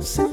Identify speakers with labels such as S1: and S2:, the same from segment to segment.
S1: So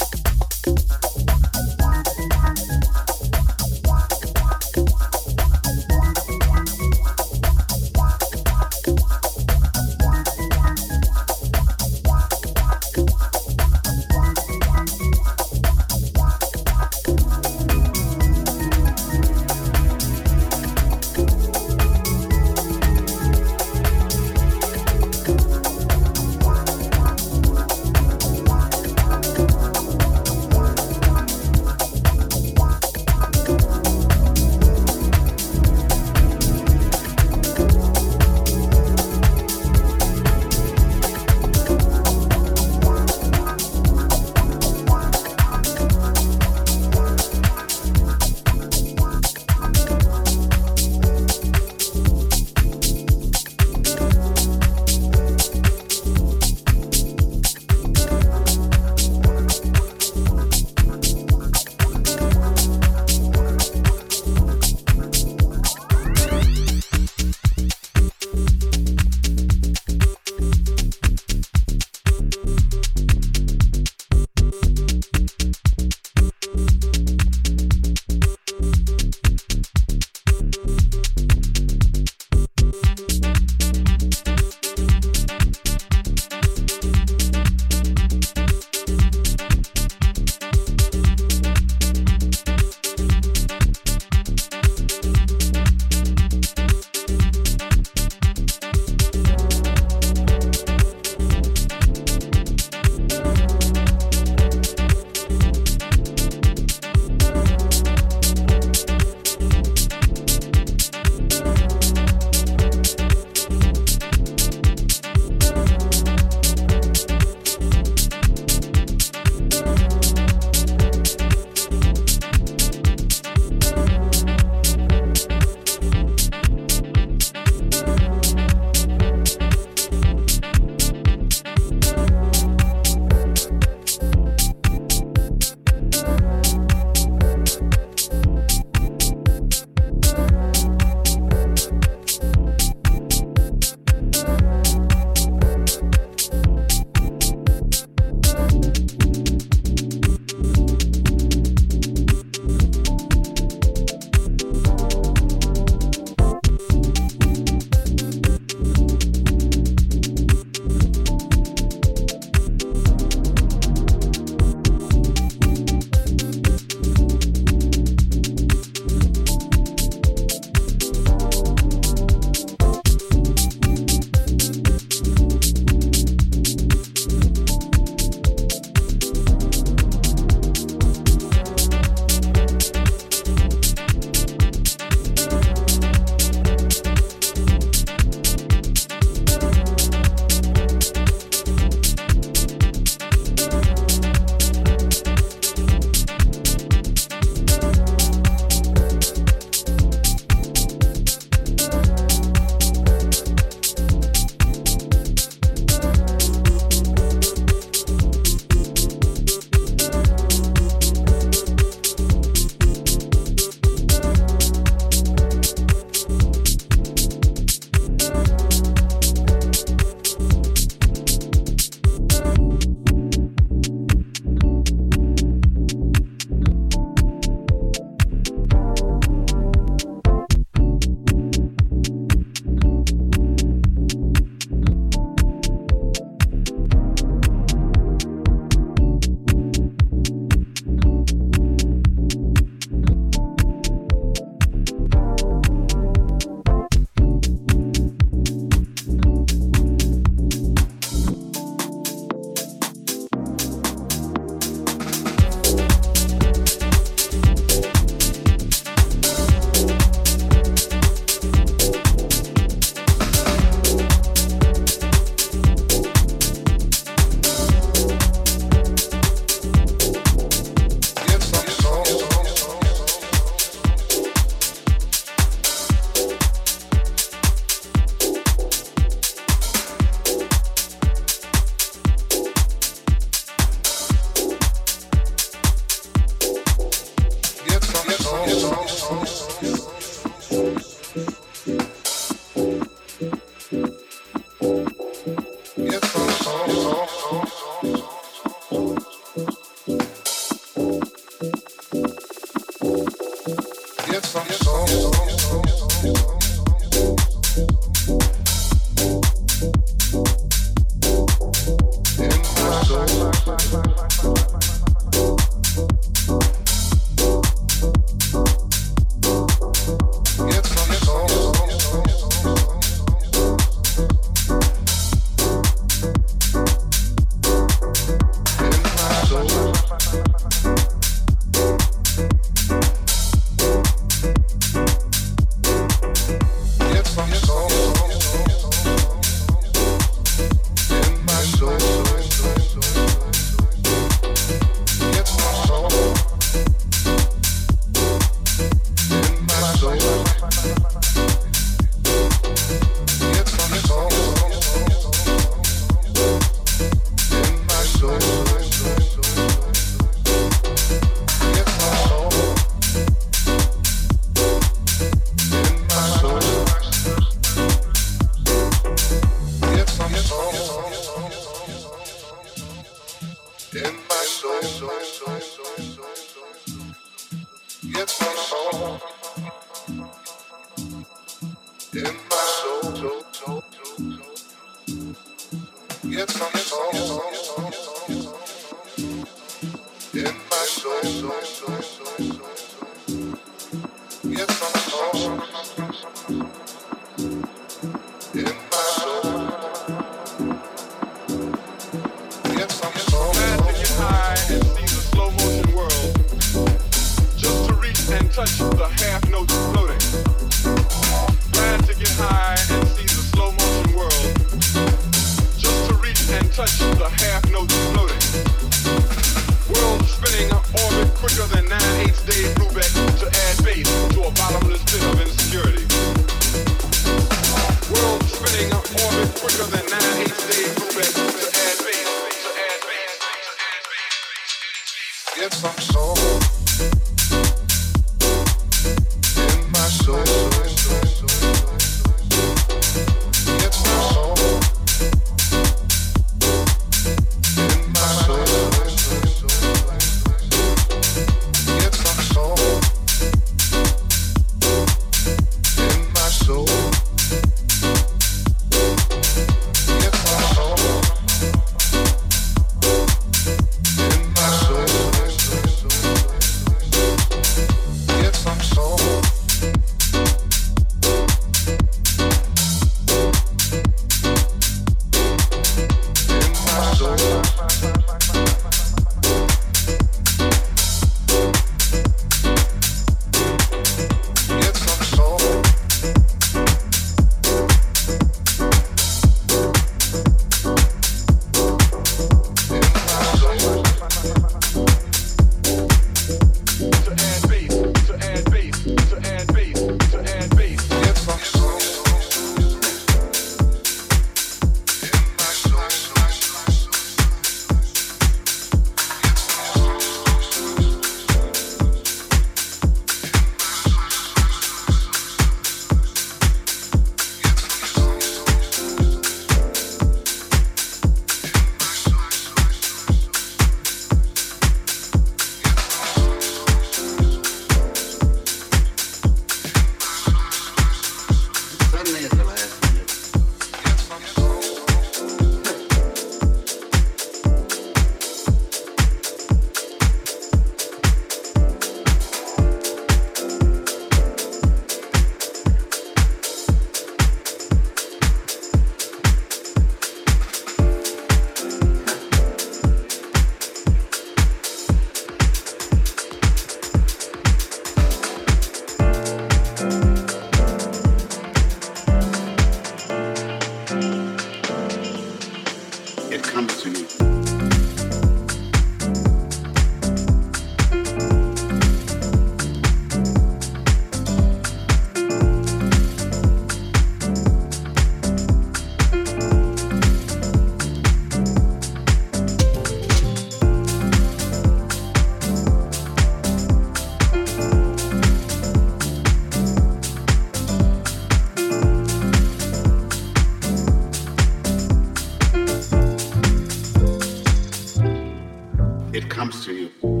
S1: it
S2: comes to you.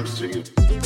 S2: Comes to you.